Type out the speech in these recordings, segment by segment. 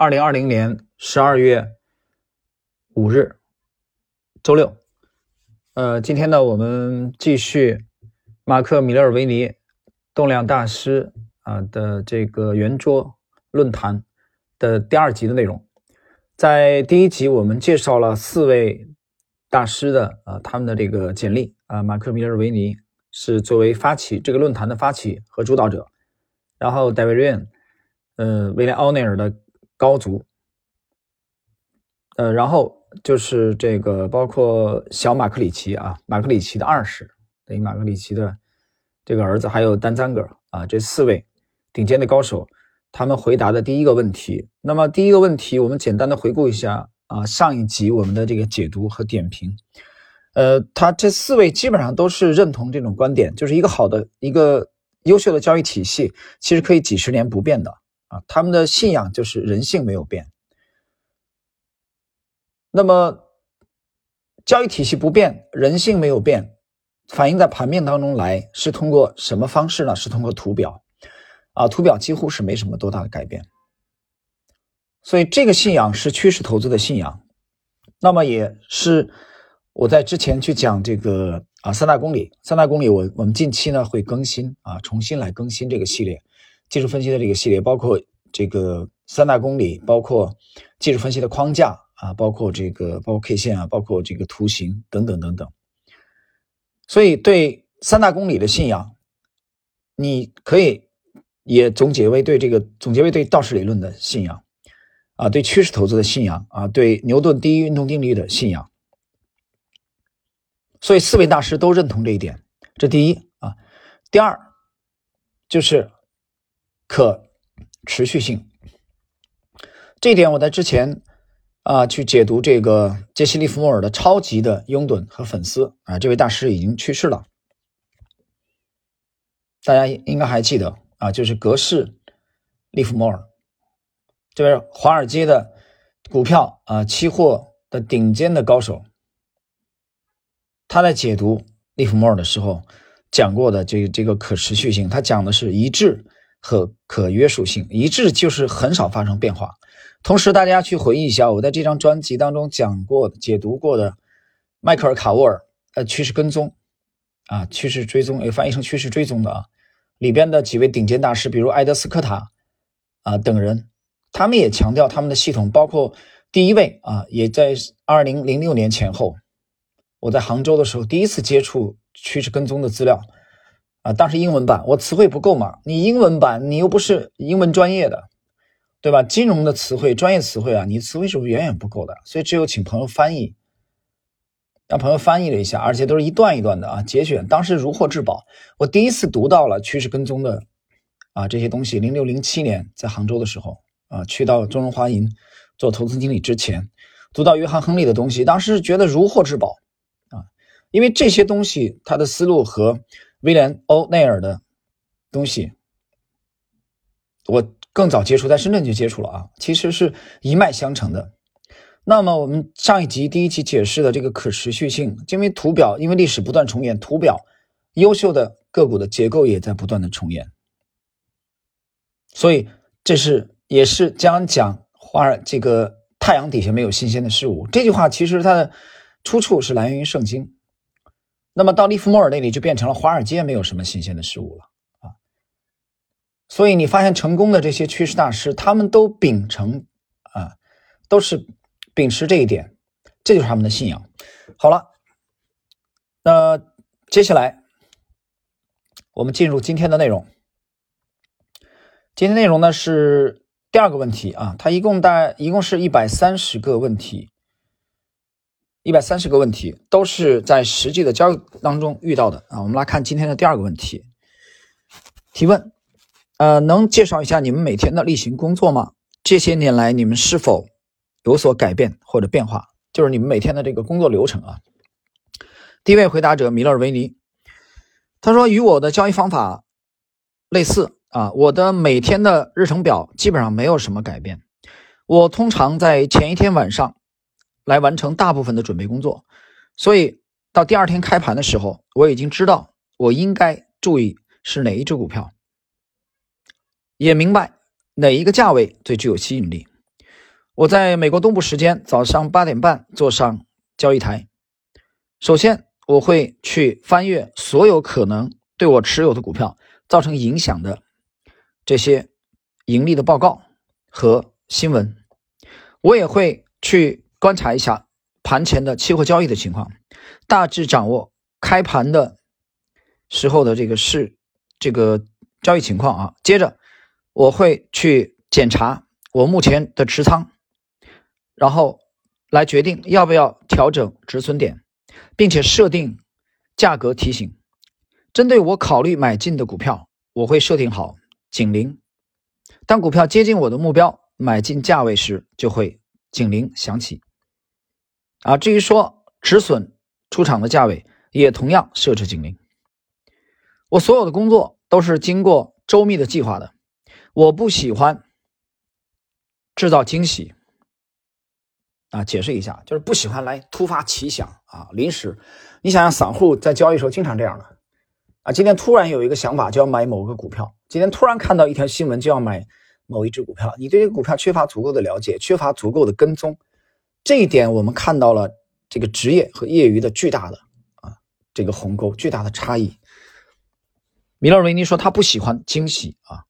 二零二零年十二月五日，周六。呃，今天呢，我们继续马克·米勒尔维尼动量大师啊的这个圆桌论坛的第二集的内容。在第一集，我们介绍了四位大师的啊他们的这个简历啊，马克·米勒尔维尼是作为发起这个论坛的发起和主导者，然后戴维·瑞恩。呃，威廉·奥内尔的高足，呃，然后就是这个包括小马克里奇啊，马克里奇的二世，等于马克里奇的这个儿子，还有丹赞格啊，这四位顶尖的高手，他们回答的第一个问题。那么第一个问题，我们简单的回顾一下啊，上一集我们的这个解读和点评。呃，他这四位基本上都是认同这种观点，就是一个好的、一个优秀的教育体系，其实可以几十年不变的。啊，他们的信仰就是人性没有变。那么，交易体系不变，人性没有变，反映在盘面当中来，是通过什么方式呢？是通过图表。啊，图表几乎是没什么多大的改变。所以，这个信仰是趋势投资的信仰。那么，也是我在之前去讲这个啊三大公理，三大公理，我我们近期呢会更新啊，重新来更新这个系列。技术分析的这个系列，包括这个三大公理，包括技术分析的框架啊，包括这个包括 K 线啊，包括这个图形等等等等。所以对三大公理的信仰，你可以也总结为对这个总结为对道氏理论的信仰啊，对趋势投资的信仰啊，对牛顿第一运动定律的信仰。所以四位大师都认同这一点，这第一啊，第二就是。可持续性，这一点我在之前啊去解读这个杰西·利弗莫尔的超级的拥趸和粉丝啊，这位大师已经去世了，大家应该还记得啊，就是格式·利弗莫尔，这位华尔街的股票啊期货的顶尖的高手，他在解读利弗莫尔的时候讲过的这这个可持续性，他讲的是一致。和可约束性一致，就是很少发生变化。同时，大家去回忆一下，我在这张专辑当中讲过、解读过的迈克尔·卡沃尔，呃，趋势跟踪啊，趋势追踪也翻译成趋势追踪的啊，里边的几位顶尖大师，比如埃德斯科塔啊等人，他们也强调他们的系统，包括第一位啊，也在二零零六年前后，我在杭州的时候第一次接触趋势跟踪的资料。啊，当时英文版我词汇不够嘛？你英文版你又不是英文专业的，对吧？金融的词汇、专业词汇啊，你词汇是远远不够的，所以只有请朋友翻译，让朋友翻译了一下，而且都是一段一段的啊，节选。当时如获至宝，我第一次读到了趋势跟踪的啊这些东西。零六零七年在杭州的时候啊，去到中融华银做投资经理之前，读到约翰亨利的东西，当时觉得如获至宝啊，因为这些东西他的思路和。威廉·欧内尔的东西，我更早接触，在深圳就接触了啊，其实是一脉相承的。那么我们上一集第一期解释的这个可持续性，因为图表，因为历史不断重演，图表优秀的个股的结构也在不断的重演，所以这是也是将讲花儿这个太阳底下没有新鲜的事物这句话，其实它的出处是来源于圣经。那么到利弗莫尔那里就变成了华尔街没有什么新鲜的事物了啊，所以你发现成功的这些趋势大师，他们都秉承啊，都是秉持这一点，这就是他们的信仰。好了，那接下来我们进入今天的内容。今天内容呢是第二个问题啊，它一共大一共是一百三十个问题。一百三十个问题都是在实际的交易当中遇到的啊。我们来看今天的第二个问题提问，呃，能介绍一下你们每天的例行工作吗？这些年来你们是否有所改变或者变化？就是你们每天的这个工作流程啊。第一位回答者米勒维尼，他说与我的交易方法类似啊，我的每天的日程表基本上没有什么改变，我通常在前一天晚上。来完成大部分的准备工作，所以到第二天开盘的时候，我已经知道我应该注意是哪一只股票，也明白哪一个价位最具有吸引力。我在美国东部时间早上八点半坐上交易台，首先我会去翻阅所有可能对我持有的股票造成影响的这些盈利的报告和新闻，我也会去观察一下盘前的期货交易的情况，大致掌握开盘的时候的这个市这个交易情况啊。接着我会去检查我目前的持仓。然后来决定要不要调整止损点，并且设定价格提醒。针对我考虑买进的股票，我会设定好警铃。当股票接近我的目标买进价位时，就会警铃响起。啊，至于说止损出场的价位，也同样设置警铃。我所有的工作都是经过周密的计划的。我不喜欢制造惊喜。啊，解释一下，就是不喜欢来突发奇想啊，临时。你想想，散户在交易时候经常这样的啊，今天突然有一个想法，就要买某个股票；今天突然看到一条新闻，就要买某一只股票。你对这个股票缺乏足够的了解，缺乏足够的跟踪，这一点我们看到了这个职业和业余的巨大的啊这个鸿沟，巨大的差异。米勒维尼说他不喜欢惊喜啊，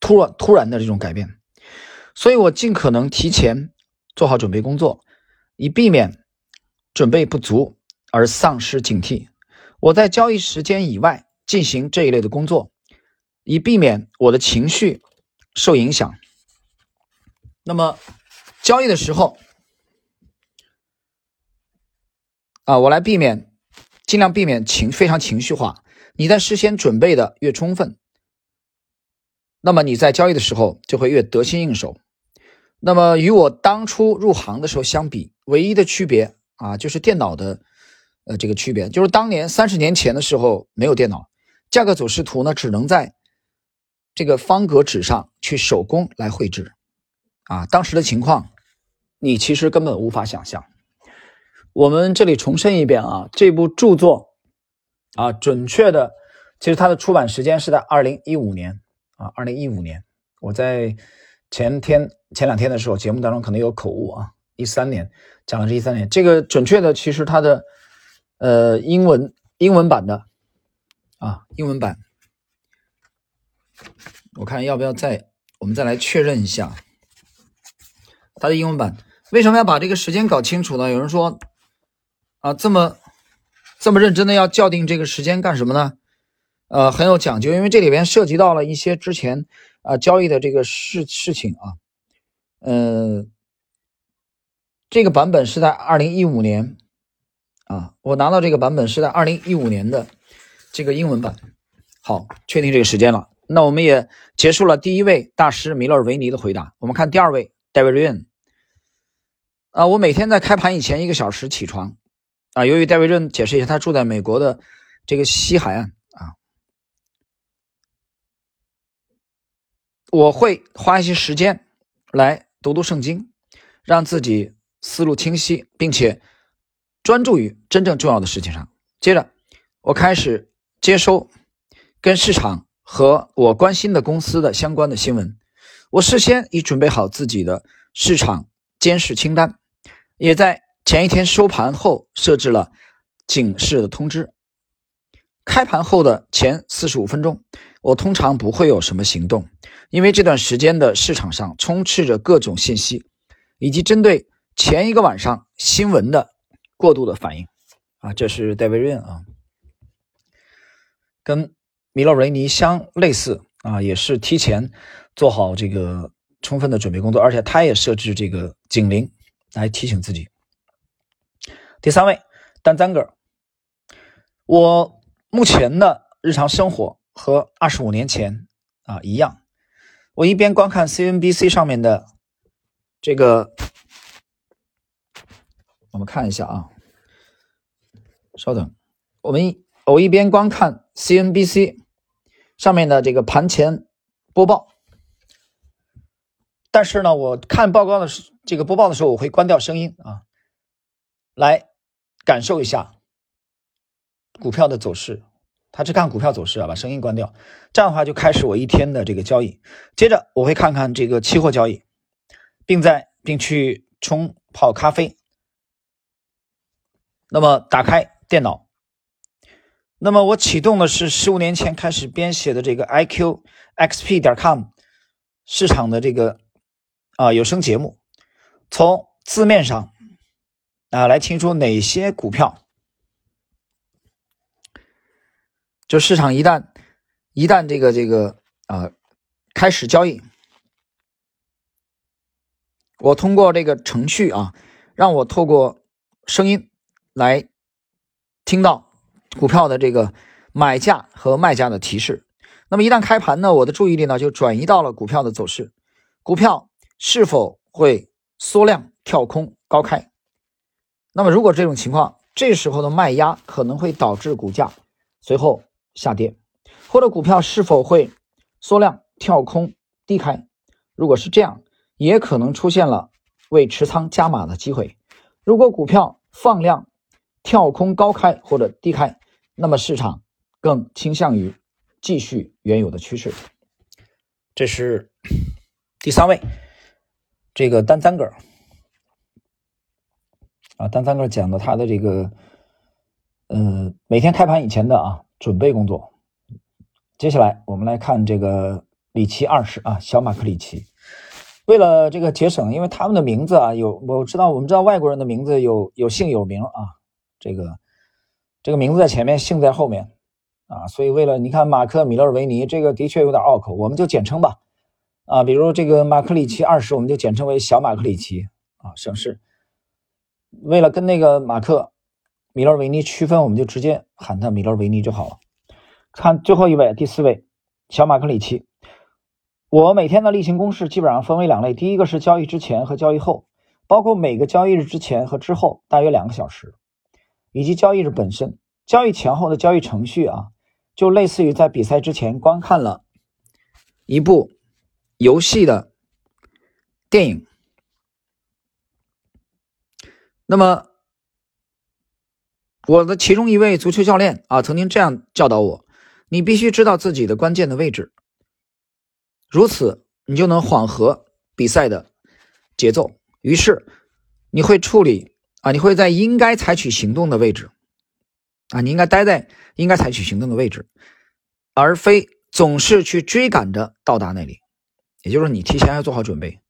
突然突然的这种改变，所以我尽可能提前。做好准备工作，以避免准备不足而丧失警惕。我在交易时间以外进行这一类的工作，以避免我的情绪受影响。那么，交易的时候啊，我来避免，尽量避免情非常情绪化。你在事先准备的越充分，那么你在交易的时候就会越得心应手。那么与我当初入行的时候相比，唯一的区别啊，就是电脑的，呃，这个区别就是当年三十年前的时候没有电脑，价格走势图呢只能在这个方格纸上去手工来绘制，啊，当时的情况你其实根本无法想象。我们这里重申一遍啊，这部著作啊，准确的，其实它的出版时间是在二零一五年啊，二零一五年，我在。前天前两天的时候，节目当中可能有口误啊。一三年讲的是一三年，这个准确的其实它的呃英文英文版的啊英文版，我看要不要再我们再来确认一下它的英文版。为什么要把这个时间搞清楚呢？有人说啊这么这么认真的要校定这个时间干什么呢？呃，很有讲究，因为这里边涉及到了一些之前。啊，交易的这个事事情啊，嗯，这个版本是在二零一五年啊，我拿到这个版本是在二零一五年的这个英文版。好，确定这个时间了，那我们也结束了第一位大师米勒维尼的回答。我们看第二位 David Run。啊，我每天在开盘以前一个小时起床啊，由于戴维·润解释一下，他住在美国的这个西海岸啊。我会花一些时间来读读圣经，让自己思路清晰，并且专注于真正重要的事情上。接着，我开始接收跟市场和我关心的公司的相关的新闻。我事先已准备好自己的市场监视清单，也在前一天收盘后设置了警示的通知。开盘后的前四十五分钟。我通常不会有什么行动，因为这段时间的市场上充斥着各种信息，以及针对前一个晚上新闻的过度的反应。啊，这是戴维润啊，跟米洛维尼相类似啊，也是提前做好这个充分的准备工作，而且他也设置这个警铃来提醒自己。第三位，丹赞格，我目前的日常生活。和二十五年前啊一样，我一边观看 CNBC 上面的这个，我们看一下啊，稍等，我们我一边观看 CNBC 上面的这个盘前播报，但是呢，我看报告的时这个播报的时候，我会关掉声音啊，来感受一下股票的走势。他只看股票走势啊，把声音关掉，这样的话就开始我一天的这个交易。接着我会看看这个期货交易，并在并去冲泡咖啡。那么打开电脑，那么我启动的是十五年前开始编写的这个 iqxp 点 com 市场的这个啊有声节目，从字面上啊来听出哪些股票。就市场一旦一旦这个这个啊开始交易，我通过这个程序啊，让我透过声音来听到股票的这个买价和卖价的提示。那么一旦开盘呢，我的注意力呢就转移到了股票的走势，股票是否会缩量跳空高开？那么如果这种情况，这时候的卖压可能会导致股价随后。下跌，或者股票是否会缩量跳空低开？如果是这样，也可能出现了为持仓加码的机会。如果股票放量跳空高开或者低开，那么市场更倾向于继续原有的趋势。这是第三位，这个单三个啊，单三个讲的他的这个，呃，每天开盘以前的啊。准备工作，接下来我们来看这个里奇二世啊，小马克里奇。为了这个节省，因为他们的名字啊，有我知道，我们知道外国人的名字有有姓有名啊，这个这个名字在前面，姓在后面啊，所以为了你看马克米勒维尼这个的确有点拗口，我们就简称吧啊，比如这个马克里奇二世，我们就简称为小马克里奇啊，省事。为了跟那个马克。米勒维尼区分，我们就直接喊他米勒维尼就好了。看最后一位，第四位，小马克里奇。我每天的例行公事基本上分为两类，第一个是交易之前和交易后，包括每个交易日之前和之后大约两个小时，以及交易日本身。交易前后的交易程序啊，就类似于在比赛之前观看了一部游戏的电影。那么。我的其中一位足球教练啊，曾经这样教导我：你必须知道自己的关键的位置，如此你就能缓和比赛的节奏。于是你会处理啊，你会在应该采取行动的位置啊，你应该待在应该采取行动的位置，而非总是去追赶着到达那里。也就是，你提前要做好准备。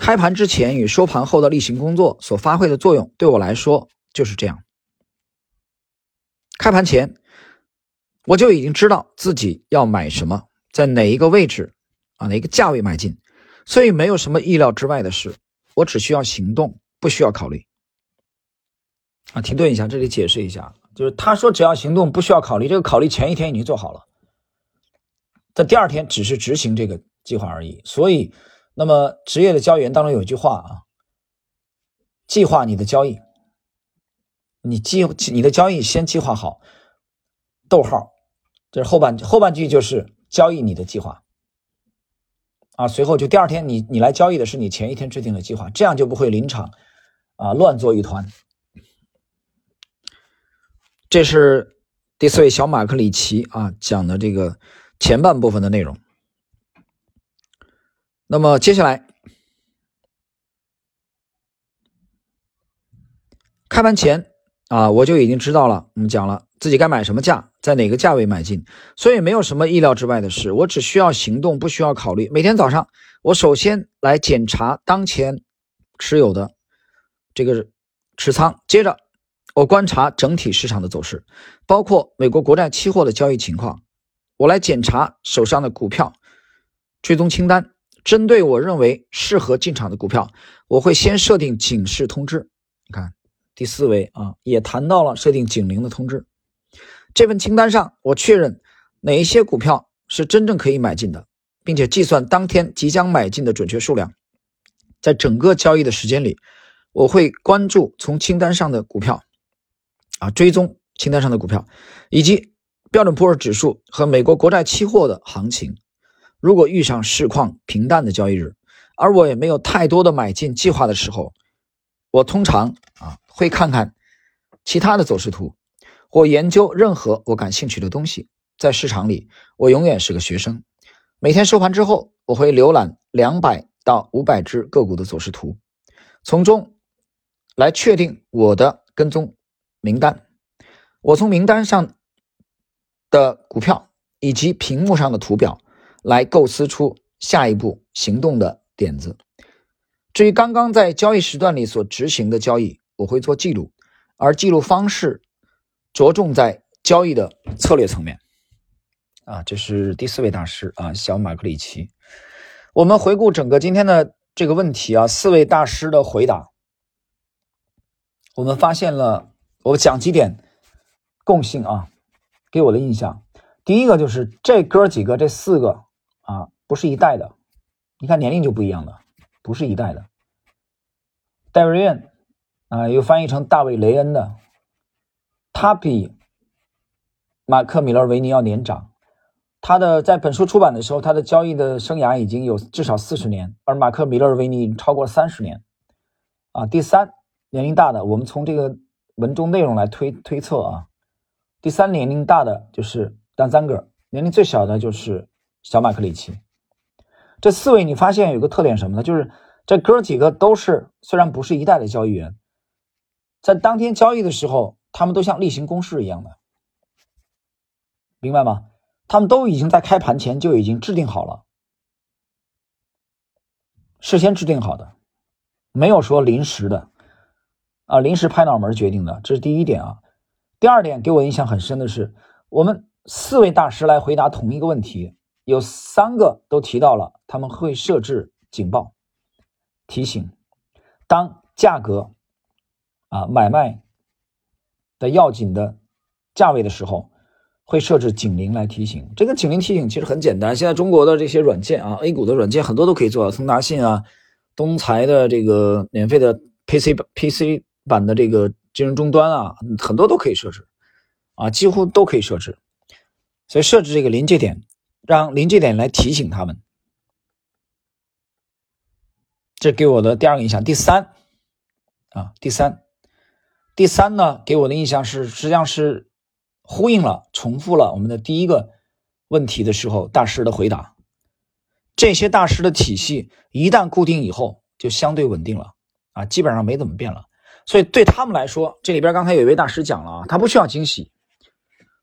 开盘之前与收盘后的例行工作所发挥的作用，对我来说就是这样。开盘前，我就已经知道自己要买什么，在哪一个位置，啊，哪个价位买进，所以没有什么意料之外的事，我只需要行动，不需要考虑。啊，停顿一下，这里解释一下，就是他说只要行动，不需要考虑，这个考虑前一天已经做好了，在第二天只是执行这个计划而已。所以，那么职业的交易员当中有一句话啊，计划你的交易。你计你的交易先计划好，逗号，这是后半后半句就是交易你的计划啊。随后就第二天你你来交易的是你前一天制定的计划，这样就不会临场啊乱作一团。这是第四位小马克里奇啊讲的这个前半部分的内容。那么接下来开盘前。啊，我就已经知道了。我们讲了自己该买什么价，在哪个价位买进，所以没有什么意料之外的事。我只需要行动，不需要考虑。每天早上，我首先来检查当前持有的这个持仓，接着我观察整体市场的走势，包括美国国债期货的交易情况。我来检查手上的股票追踪清单，针对我认为适合进场的股票，我会先设定警示通知。你看。第四位啊，也谈到了设定警铃的通知。这份清单上，我确认哪一些股票是真正可以买进的，并且计算当天即将买进的准确数量。在整个交易的时间里，我会关注从清单上的股票，啊，追踪清单上的股票，以及标准普尔指数和美国国债期货的行情。如果遇上市况平淡的交易日，而我也没有太多的买进计划的时候，我通常啊。会看看其他的走势图，或研究任何我感兴趣的东西。在市场里，我永远是个学生。每天收盘之后，我会浏览两百到五百只个股的走势图，从中来确定我的跟踪名单。我从名单上的股票以及屏幕上的图表来构思出下一步行动的点子。至于刚刚在交易时段里所执行的交易，我会做记录，而记录方式着重在交易的策略层面。啊，这是第四位大师啊，小马克里奇。我们回顾整个今天的这个问题啊，四位大师的回答，我们发现了，我讲几点共性啊，给我的印象，第一个就是这哥几个这四个，不是一代的，你看年龄就不一样了，不是一代的。戴维·恩啊，又翻译成大卫·雷恩的，他比马克·米勒维尼要年长。他的在本书出版的时候，他的交易的生涯已经有至少四十年，而马克·米勒维尼超过三十年。啊，第三年龄大的，我们从这个文中内容来推推测啊，第三年龄大的就是丹桑格，年龄最小的就是小马克里奇。这四位你发现有个特点什么呢？就是这哥几个都是虽然不是一代的交易员，在当天交易的时候，他们都像例行公事一样的，明白吗？他们都已经在开盘前就已经制定好了，事先制定好的，没有说临时的，啊，临时拍脑门决定的，这是第一点啊。第二点给我印象很深的是，我们四位大师来回答同一个问题，有三个都提到了他们会设置警报提醒，当价格啊买卖的要紧的价位的时候。会设置警铃来提醒，这个警铃提醒其实很简单。现在中国的这些软件啊，A 股的软件很多都可以做，通达信啊、东财的这个免费的 PC PC 版的这个金融终端啊，很多都可以设置，啊，几乎都可以设置。所以设置这个临界点，让临界点来提醒他们，这给我的第二个印象。第三，啊，第三，第三呢，给我的印象是实际上是。呼应了，重复了我们的第一个问题的时候，大师的回答。这些大师的体系一旦固定以后，就相对稳定了啊，基本上没怎么变了。所以对他们来说，这里边刚才有一位大师讲了啊，他不需要惊喜，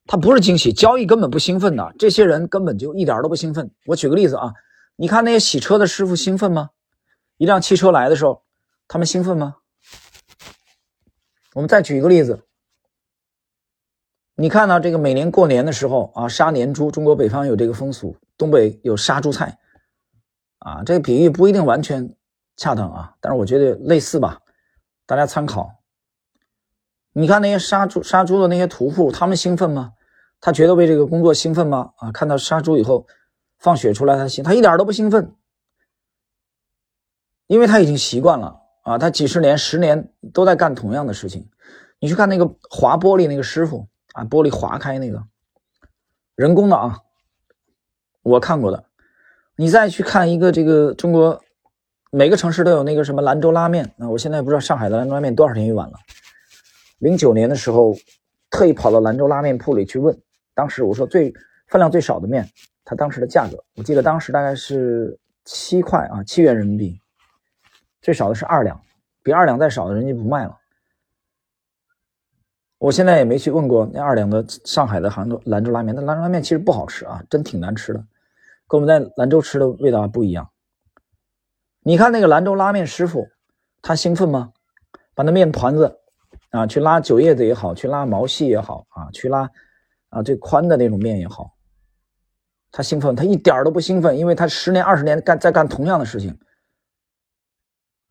他不是惊喜，交易根本不兴奋的，这些人根本就一点都不兴奋。我举个例子啊，你看那些洗车的师傅兴奋吗？一辆汽车来的时候，他们兴奋吗？我们再举一个例子。你看到这个每年过年的时候啊，杀年猪，中国北方有这个风俗，东北有杀猪菜，啊，这个比喻不一定完全恰当啊，但是我觉得类似吧，大家参考。你看那些杀猪杀猪的那些屠户，他们兴奋吗？他觉得为这个工作兴奋吗？啊，看到杀猪以后放血出来，他兴，他一点都不兴奋，因为他已经习惯了啊，他几十年、十年都在干同样的事情。你去看那个划玻璃那个师傅。啊，玻璃划开那个人工的啊，我看过的。你再去看一个这个中国每个城市都有那个什么兰州拉面啊，我现在不知道上海的兰州拉面多少天一碗了。零九年的时候，特意跑到兰州拉面铺里去问，当时我说最分量最少的面，它当时的价格，我记得当时大概是七块啊，七元人民币，最少的是二两，比二两再少的人家不卖了。我现在也没去问过那二两的上海的杭州兰州拉面，那兰州拉面其实不好吃啊，真挺难吃的，跟我们在兰州吃的味道还不一样。你看那个兰州拉面师傅，他兴奋吗？把那面团子啊，去拉酒叶子也好，去拉毛细也好啊，去拉啊最宽的那种面也好，他兴奋？他一点都不兴奋，因为他十年二十年干在干同样的事情，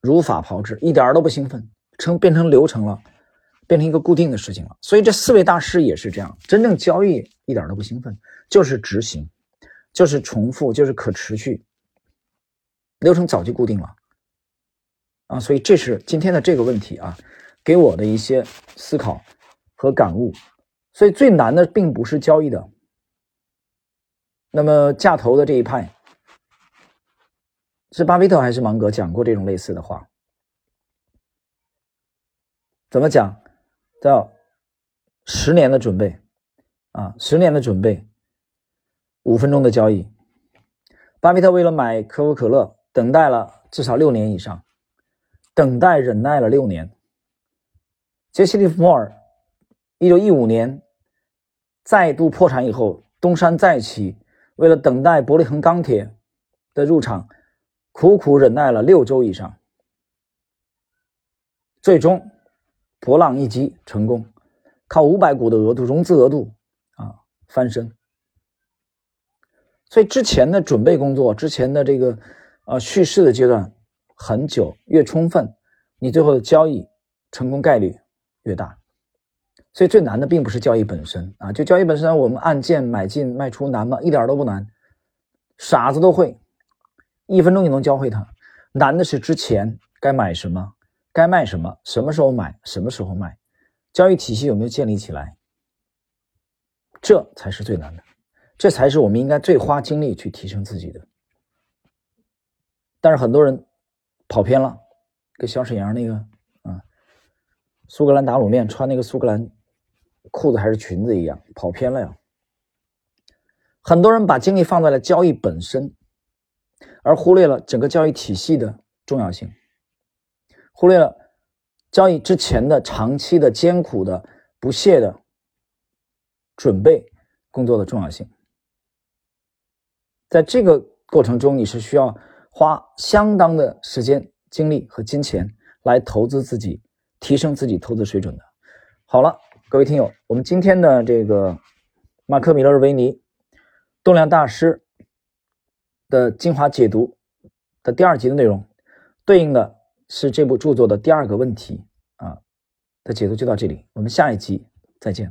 如法炮制，一点都不兴奋，成变成流程了。变成一个固定的事情了，所以这四位大师也是这样。真正交易一点都不兴奋，就是执行，就是重复，就是可持续，流程早就固定了啊。所以这是今天的这个问题啊，给我的一些思考和感悟。所以最难的并不是交易的，那么价投的这一派是巴菲特还是芒格讲过这种类似的话？怎么讲？叫十年的准备啊，十年的准备，五分钟的交易。巴菲特为了买可口可乐，等待了至少六年以上。等待忍耐了六年。杰西·利弗莫尔，一九一五年再度破产以后，东山再起，为了等待伯利恒钢铁的入场，苦苦忍耐了六周以上，最终博浪一击成功，靠五百股的额度融资额度啊翻身。所以之前的准备工作，之前的这个呃叙事的阶段很久，越充分，你最后的交易成功概率。越大，所以最难的并不是交易本身啊！就交易本身，我们按键买进卖出难吗？一点都不难，傻子都会，一分钟就能教会他。难的是之前该买什么，该卖什么，什么时候买，什么时候卖，交易体系有没有建立起来？这才是最难的，这才是我们应该最花精力去提升自己的。但是很多人跑偏了，跟小沈阳那个。苏格兰打卤面穿那个苏格兰裤子还是裙子一样，跑偏了呀。很多人把精力放在了交易本身，而忽略了整个交易体系的重要性，忽略了交易之前的长期的艰苦的不懈的准备工作的重要性。在这个过程中，你是需要花相当的时间、精力和金钱来投资自己。提升自己投资水准的。好了，各位听友，我们今天的这个马克·米勒维尼动量大师的精华解读的第二集的内容，对应的是这部著作的第二个问题啊的解读就到这里，我们下一集再见。